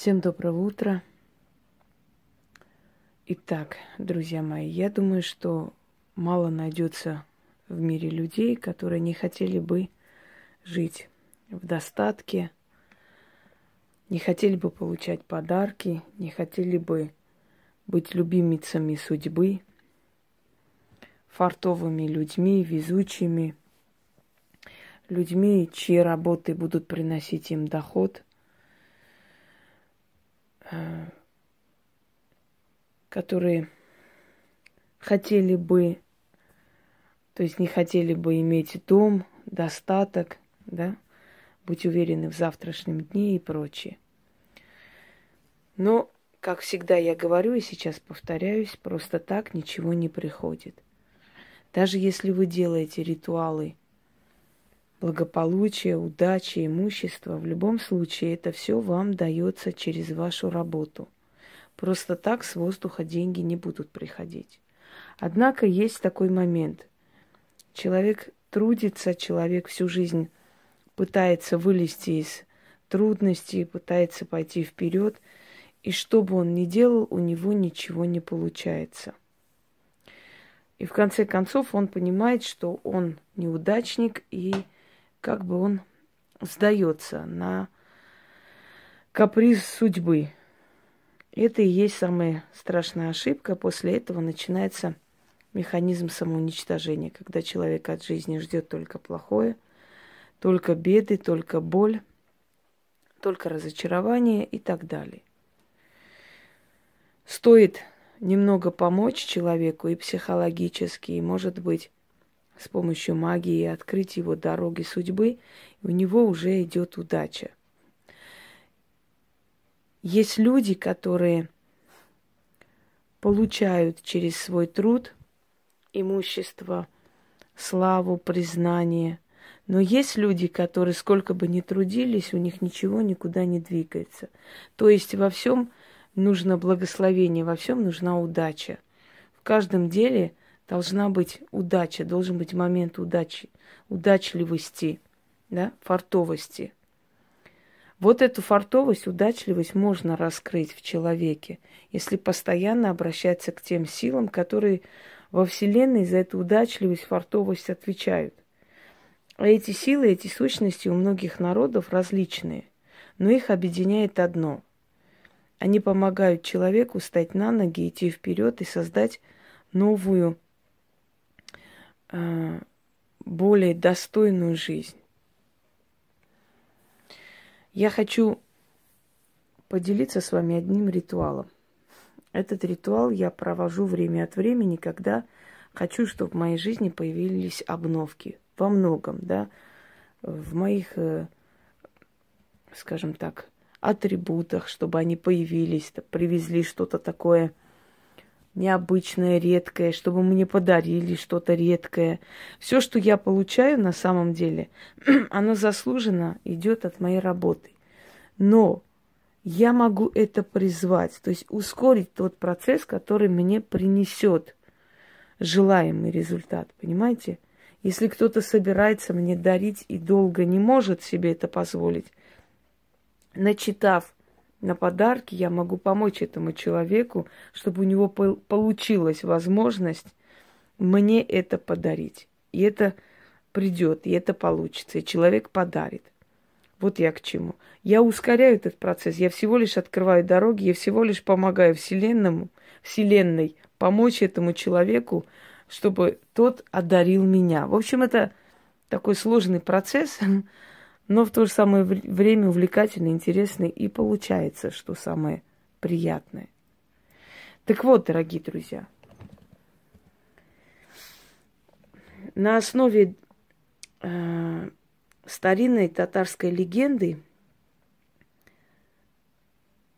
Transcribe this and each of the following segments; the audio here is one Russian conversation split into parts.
Всем доброго утра. Итак, друзья мои, я думаю, что мало найдется в мире людей, которые не хотели бы жить в достатке, не хотели бы получать подарки, не хотели бы быть любимицами судьбы, фартовыми людьми, везучими, людьми, чьи работы будут приносить им доход, которые хотели бы, то есть не хотели бы иметь дом, достаток, да, быть уверены в завтрашнем дне и прочее. Но, как всегда я говорю и сейчас повторяюсь, просто так ничего не приходит. Даже если вы делаете ритуалы благополучия, удачи, имущества, в любом случае это все вам дается через вашу работу. Просто так с воздуха деньги не будут приходить. Однако есть такой момент. Человек трудится, человек всю жизнь пытается вылезти из трудностей, пытается пойти вперед, и что бы он ни делал, у него ничего не получается. И в конце концов он понимает, что он неудачник, и как бы он сдается на каприз судьбы. Это и есть самая страшная ошибка. После этого начинается механизм самоуничтожения, когда человек от жизни ждет только плохое – только беды, только боль, только разочарование и так далее. Стоит немного помочь человеку и психологически, и, может быть, с помощью магии открыть его дороги судьбы, у него уже идет удача. Есть люди, которые получают через свой труд имущество, славу, признание – но есть люди, которые сколько бы ни трудились, у них ничего никуда не двигается. То есть во всем нужно благословение, во всем нужна удача. В каждом деле должна быть удача, должен быть момент удачи, удачливости, да, фартовости. Вот эту фартовость, удачливость можно раскрыть в человеке, если постоянно обращаться к тем силам, которые во Вселенной за эту удачливость, фартовость отвечают. А эти силы, эти сущности у многих народов различные, но их объединяет одно. Они помогают человеку стать на ноги, идти вперед и создать новую, более достойную жизнь. Я хочу поделиться с вами одним ритуалом. Этот ритуал я провожу время от времени, когда хочу, чтобы в моей жизни появились обновки – во многом, да, в моих, э, скажем так, атрибутах, чтобы они появились, привезли что-то такое необычное, редкое, чтобы мне подарили что-то редкое. Все, что я получаю на самом деле, оно заслуженно идет от моей работы. Но я могу это призвать, то есть ускорить тот процесс, который мне принесет желаемый результат, понимаете? Если кто-то собирается мне дарить и долго не может себе это позволить, начитав на подарки, я могу помочь этому человеку, чтобы у него получилась возможность мне это подарить. И это придет, и это получится, и человек подарит. Вот я к чему. Я ускоряю этот процесс, я всего лишь открываю дороги, я всего лишь помогаю Вселенному, Вселенной помочь этому человеку чтобы тот одарил меня. В общем, это такой сложный процесс, но в то же самое время увлекательный, интересный и получается, что самое приятное. Так вот, дорогие друзья, на основе э, старинной татарской легенды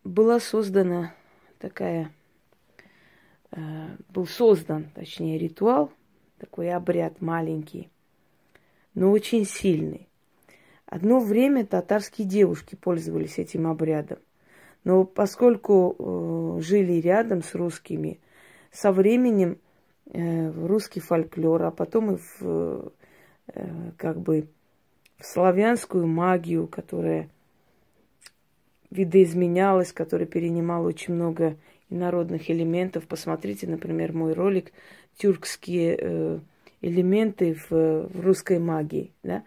была создана такая Э, был создан, точнее, ритуал, такой обряд маленький, но очень сильный. Одно время татарские девушки пользовались этим обрядом. Но поскольку э, жили рядом с русскими, со временем э, русский фольклор, а потом и в, э, как бы в славянскую магию, которая видоизменялась, которая перенимала очень много инородных элементов. Посмотрите, например, мой ролик «Тюркские э, элементы в, в русской магии». Да?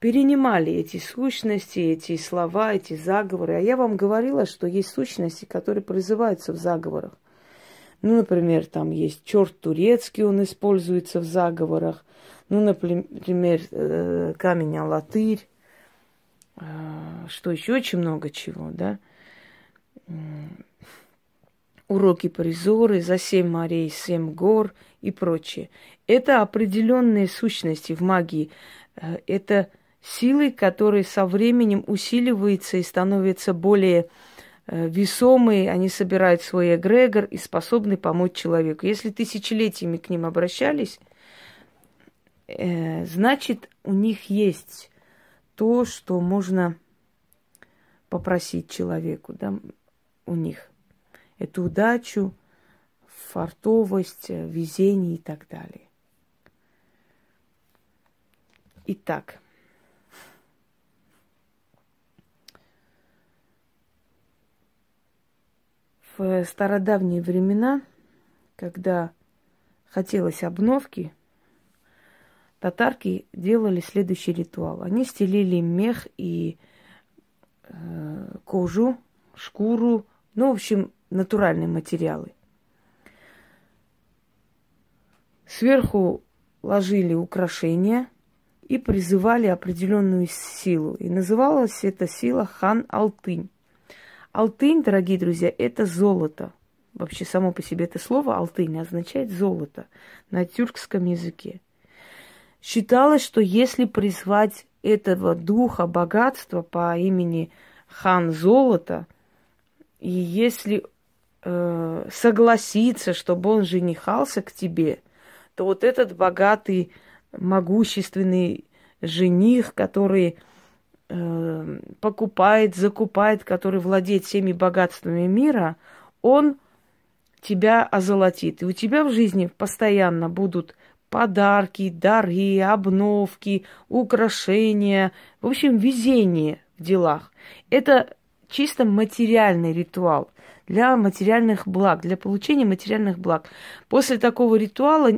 Перенимали эти сущности, эти слова, эти заговоры. А я вам говорила, что есть сущности, которые призываются в заговорах. Ну, например, там есть черт турецкий, он используется в заговорах. Ну, например, э, камень Алатырь. А, что еще? Очень много чего, да? Уроки призоры, за семь морей, семь гор и прочее. Это определенные сущности в магии. Э, это силы, которые со временем усиливаются и становятся более э, весомые, они собирают свой эгрегор и способны помочь человеку. Если тысячелетиями к ним обращались, значит, у них есть то, что можно попросить человеку, да, у них. Эту удачу, фартовость, везение и так далее. Итак, в стародавние времена, когда хотелось обновки, татарки делали следующий ритуал. Они стелили мех и э, кожу, шкуру, ну, в общем, натуральные материалы. Сверху ложили украшения и призывали определенную силу. И называлась эта сила хан Алтынь. Алтынь, дорогие друзья, это золото. Вообще само по себе это слово алтынь означает золото на тюркском языке. Считалось, что если призвать этого духа богатства по имени хан Золото, и если э, согласиться, чтобы он женихался к тебе, то вот этот богатый, могущественный жених, который э, покупает, закупает, который владеет всеми богатствами мира, он тебя озолотит. И у тебя в жизни постоянно будут подарки, дары, обновки, украшения, в общем, везение в делах. Это чисто материальный ритуал для материальных благ, для получения материальных благ. После такого ритуала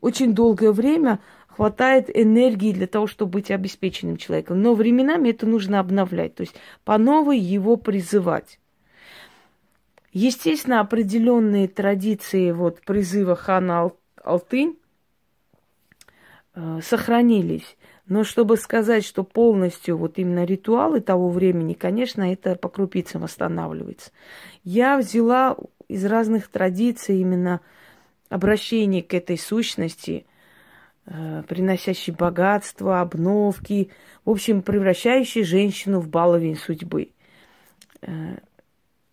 очень долгое время хватает энергии для того, чтобы быть обеспеченным человеком. Но временами это нужно обновлять, то есть по новой его призывать. Естественно, определенные традиции вот призыва хана Алтынь Э, сохранились. Но чтобы сказать, что полностью вот именно ритуалы того времени, конечно, это по крупицам восстанавливается. Я взяла из разных традиций именно обращение к этой сущности, э, приносящей богатство, обновки, в общем, превращающей женщину в баловень судьбы. Э,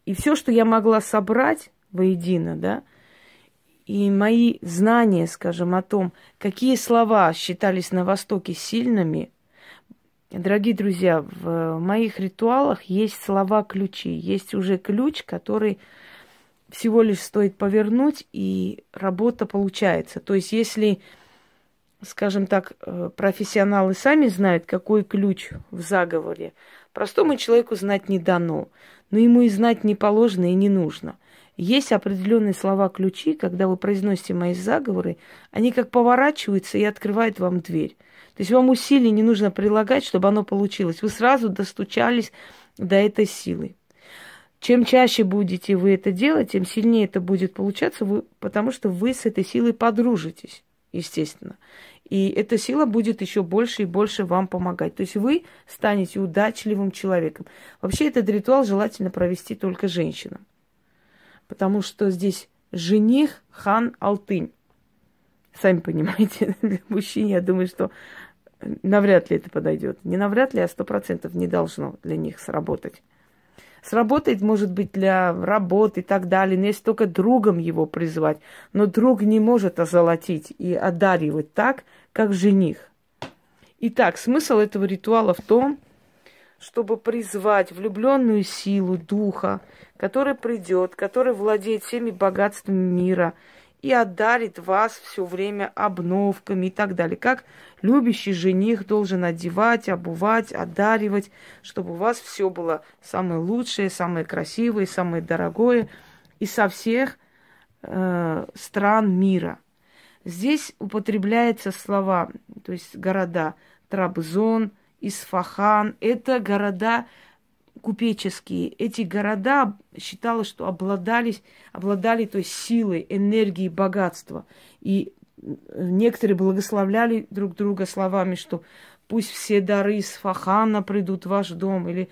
и все, что я могла собрать воедино, да, и мои знания, скажем, о том, какие слова считались на Востоке сильными, дорогие друзья, в моих ритуалах есть слова-ключи. Есть уже ключ, который всего лишь стоит повернуть, и работа получается. То есть, если, скажем так, э, профессионалы сами знают, какой ключ в заговоре, простому человеку знать не дано, но ему и знать не положено и не нужно – есть определенные слова-ключи, когда вы произносите мои заговоры, они как поворачиваются и открывают вам дверь. То есть вам усилий не нужно прилагать, чтобы оно получилось. Вы сразу достучались до этой силы. Чем чаще будете вы это делать, тем сильнее это будет получаться, вы, потому что вы с этой силой подружитесь, естественно. И эта сила будет еще больше и больше вам помогать. То есть вы станете удачливым человеком. Вообще этот ритуал желательно провести только женщинам потому что здесь жених хан Алтынь. Сами понимаете, для мужчин, я думаю, что навряд ли это подойдет. Не навряд ли, а сто процентов не должно для них сработать. Сработает, может быть, для работы и так далее, но если только другом его призвать. Но друг не может озолотить и одаривать так, как жених. Итак, смысл этого ритуала в том, чтобы призвать влюбленную силу духа, который придет, который владеет всеми богатствами мира и одарит вас все время обновками и так далее. Как любящий жених должен одевать, обувать, одаривать, чтобы у вас все было самое лучшее, самое красивое, самое дорогое и со всех э, стран мира. Здесь употребляются слова, то есть города Трабзон, Исфахан. Это города купеческие. Эти города считалось, что обладались, обладали то есть силой, энергией, богатства. И некоторые благословляли друг друга словами, что пусть все дары из Фахана придут в ваш дом, или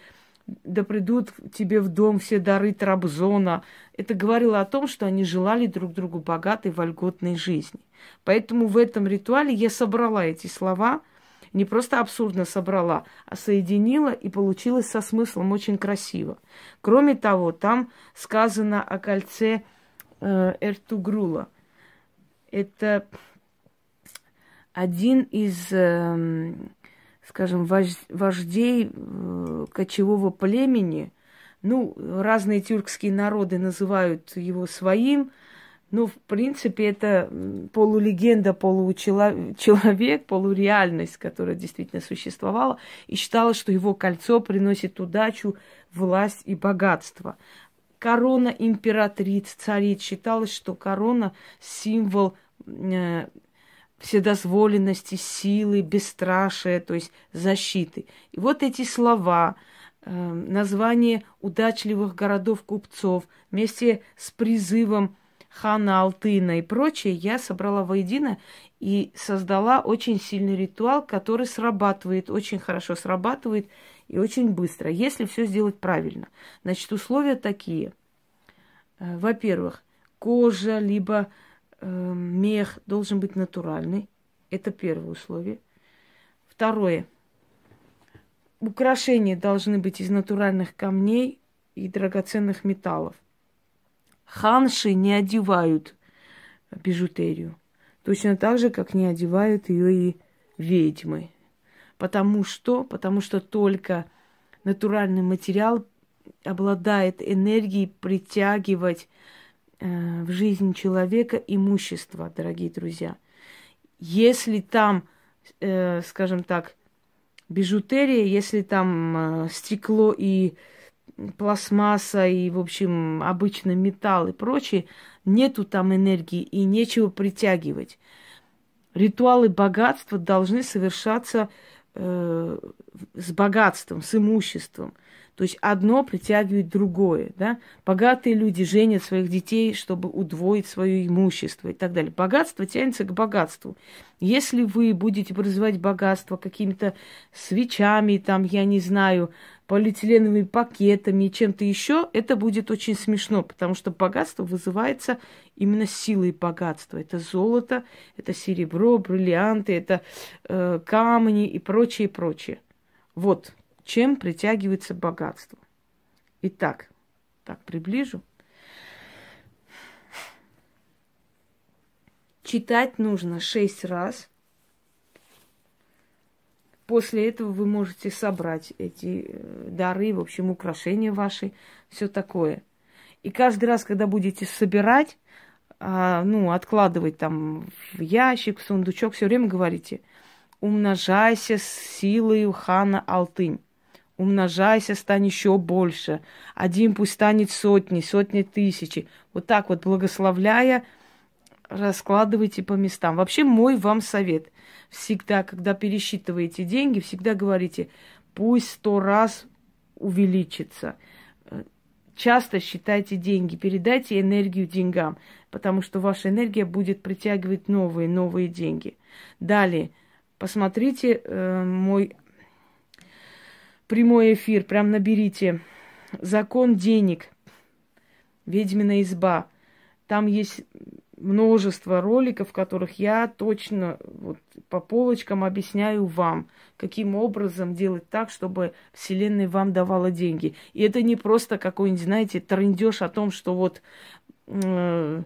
да придут тебе в дом все дары Трабзона. Это говорило о том, что они желали друг другу богатой, вольготной жизни. Поэтому в этом ритуале я собрала эти слова – не просто абсурдно собрала, а соединила и получилось со смыслом очень красиво. Кроме того, там сказано о кольце э, Эртугрула. Это один из, э, скажем, вождей э, кочевого племени. Ну, разные тюркские народы называют его своим, ну, в принципе, это полулегенда, получеловек, полуреальность, которая действительно существовала, и считала, что его кольцо приносит удачу, власть и богатство. Корона императриц, цариц считалось, что корона символ э, вседозволенности, силы, бесстрашия, то есть защиты. И вот эти слова, э, название удачливых городов купцов вместе с призывом Хана Алтына и прочее, я собрала воедино и создала очень сильный ритуал, который срабатывает, очень хорошо срабатывает и очень быстро, если все сделать правильно. Значит, условия такие. Э, во-первых, кожа либо э, мех должен быть натуральный. Это первое условие. Второе. Украшения должны быть из натуральных камней и драгоценных металлов ханши не одевают бижутерию. Точно так же, как не одевают ее и ведьмы. Потому что, потому что только натуральный материал обладает энергией притягивать э, в жизнь человека имущество, дорогие друзья. Если там, э, скажем так, бижутерия, если там э, стекло и пластмасса и, в общем, обычный металл и прочее, нету там энергии и нечего притягивать. Ритуалы богатства должны совершаться э, с богатством, с имуществом. То есть одно притягивает другое. Да? Богатые люди женят своих детей, чтобы удвоить свое имущество и так далее. Богатство тянется к богатству. Если вы будете производить богатство какими-то свечами, там, я не знаю, полиэтиленовыми пакетами и чем-то еще, это будет очень смешно, потому что богатство вызывается именно силой богатства. Это золото, это серебро, бриллианты, это э, камни и прочее, прочее. Вот чем притягивается богатство. Итак, так приближу. Читать нужно шесть раз – После этого вы можете собрать эти э, дары, в общем, украшения ваши, все такое. И каждый раз, когда будете собирать, а, ну, откладывать там в ящик, в сундучок, все время говорите, умножайся с силой хана Алтынь. Умножайся, стань еще больше. Один пусть станет сотни, сотни тысячи. Вот так вот благословляя, раскладывайте по местам. Вообще мой вам совет – всегда, когда пересчитываете деньги, всегда говорите, пусть сто раз увеличится. Часто считайте деньги, передайте энергию деньгам, потому что ваша энергия будет притягивать новые, новые деньги. Далее, посмотрите э, мой прямой эфир, прям наберите «Закон денег», «Ведьмина изба». Там есть множество роликов, в которых я точно вот по полочкам объясняю вам, каким образом делать так, чтобы Вселенная вам давала деньги. И это не просто какой-нибудь, знаете, трендеж о том, что вот э,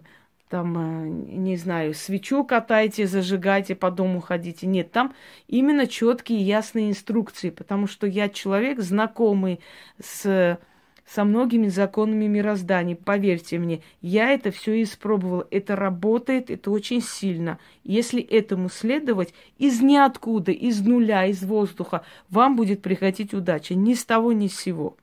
там, э, не знаю, свечу катайте, зажигайте, по дому ходите. Нет, там именно четкие ясные инструкции, потому что я человек, знакомый с со многими законами мироздания. Поверьте мне, я это все испробовала. Это работает, это очень сильно. Если этому следовать, из ниоткуда, из нуля, из воздуха, вам будет приходить удача. Ни с того, ни с сего.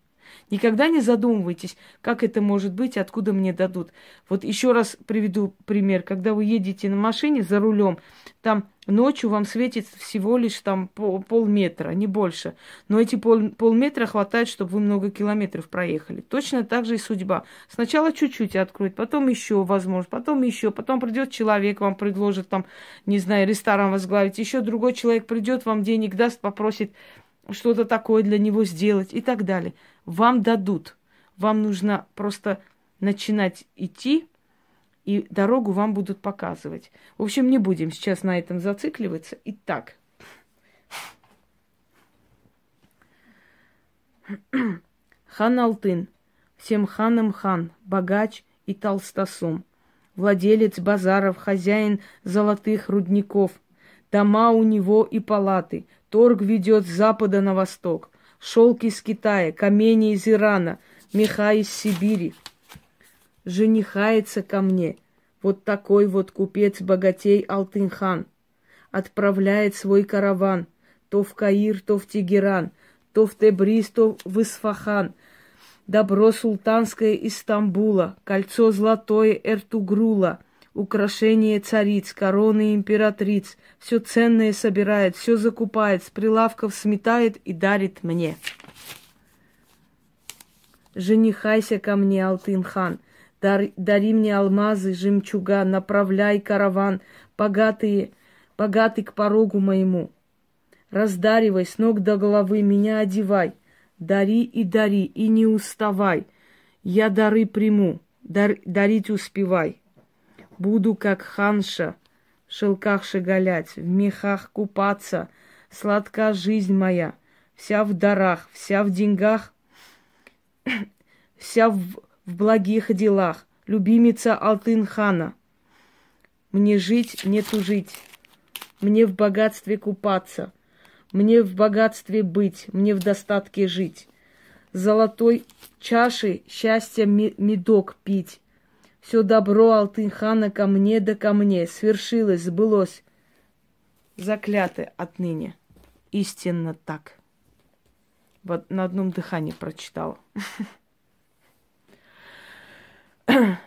Никогда не задумывайтесь, как это может быть, откуда мне дадут. Вот еще раз приведу пример. Когда вы едете на машине за рулем, там ночью вам светит всего лишь там пол, полметра, не больше. Но эти пол, полметра хватает, чтобы вы много километров проехали. Точно так же и судьба. Сначала чуть-чуть откроет, потом еще возможно, потом еще, потом придет человек, вам предложит там, не знаю, ресторан возглавить, еще другой человек придет, вам денег даст, попросит что-то такое для него сделать и так далее. Вам дадут. Вам нужно просто начинать идти, и дорогу вам будут показывать. В общем, не будем сейчас на этом зацикливаться. Итак. Хан Алтын, всем ханам хан, богач и толстосум, владелец базаров, хозяин золотых рудников, дома у него и палаты, торг ведет с запада на восток, шелк из Китая, камени из Ирана, меха из Сибири – женихается ко мне. Вот такой вот купец-богатей Алтынхан. Отправляет свой караван то в Каир, то в Тегеран, то в Тебриз, то в Исфахан. Добро султанское из Стамбула, кольцо золотое Эртугрула, украшение цариц, короны императриц, все ценное собирает, все закупает, с прилавков сметает и дарит мне. Женихайся ко мне, Алтын-хан, Дар, дари мне алмазы, жемчуга, направляй караван, богатые, богатый к порогу моему. Раздаривай с ног до головы, меня одевай. Дари и дари, и не уставай. Я дары приму, дар, дарить успевай. Буду, как ханша, в шелках шагалять, в мехах купаться. Сладка жизнь моя, вся в дарах, вся в деньгах, вся в в благих делах, любимица Алтын-хана. Мне жить, не тужить, мне в богатстве купаться, мне в богатстве быть, мне в достатке жить. Золотой чаши счастья медок пить. Все добро Алтын-хана ко мне да ко мне свершилось, сбылось. Закляты отныне. Истинно так. Вот на одном дыхании прочитала.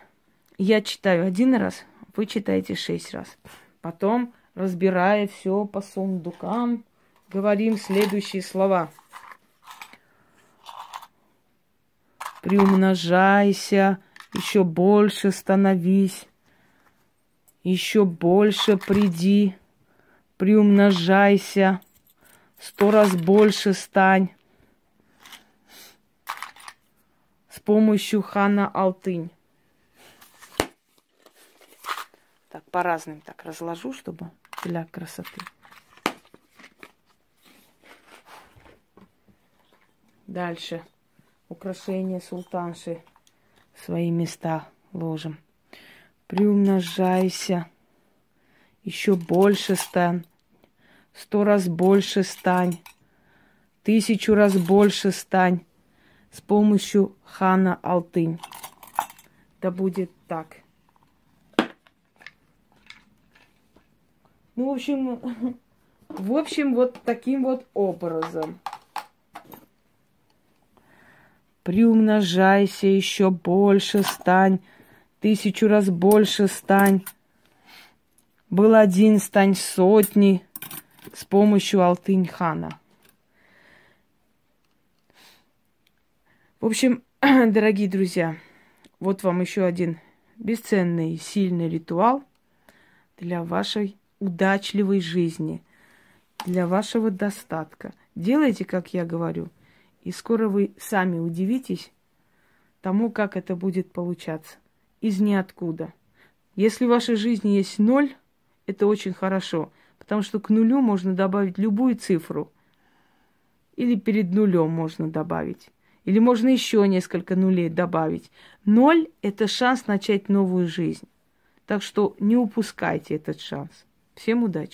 я читаю один раз, вы читаете шесть раз. Потом, разбирая все по сундукам, говорим следующие слова. Приумножайся, еще больше становись, еще больше приди, приумножайся, сто раз больше стань. С помощью хана Алтынь. Так, по разным так разложу, чтобы для красоты. Дальше. Украшения султанши свои места ложим. Приумножайся. Еще больше стань. Сто раз больше стань. Тысячу раз больше стань. С помощью хана Алтынь. Да будет так. Ну, в общем, в общем, вот таким вот образом. Приумножайся еще больше, стань, тысячу раз больше стань. Был один, стань сотни с помощью Алтынь-хана. В общем, дорогие друзья, вот вам еще один бесценный, сильный ритуал для вашей удачливой жизни, для вашего достатка. Делайте, как я говорю, и скоро вы сами удивитесь тому, как это будет получаться. Из ниоткуда. Если в вашей жизни есть ноль, это очень хорошо, потому что к нулю можно добавить любую цифру. Или перед нулем можно добавить. Или можно еще несколько нулей добавить. Ноль – это шанс начать новую жизнь. Так что не упускайте этот шанс. Всем удачи!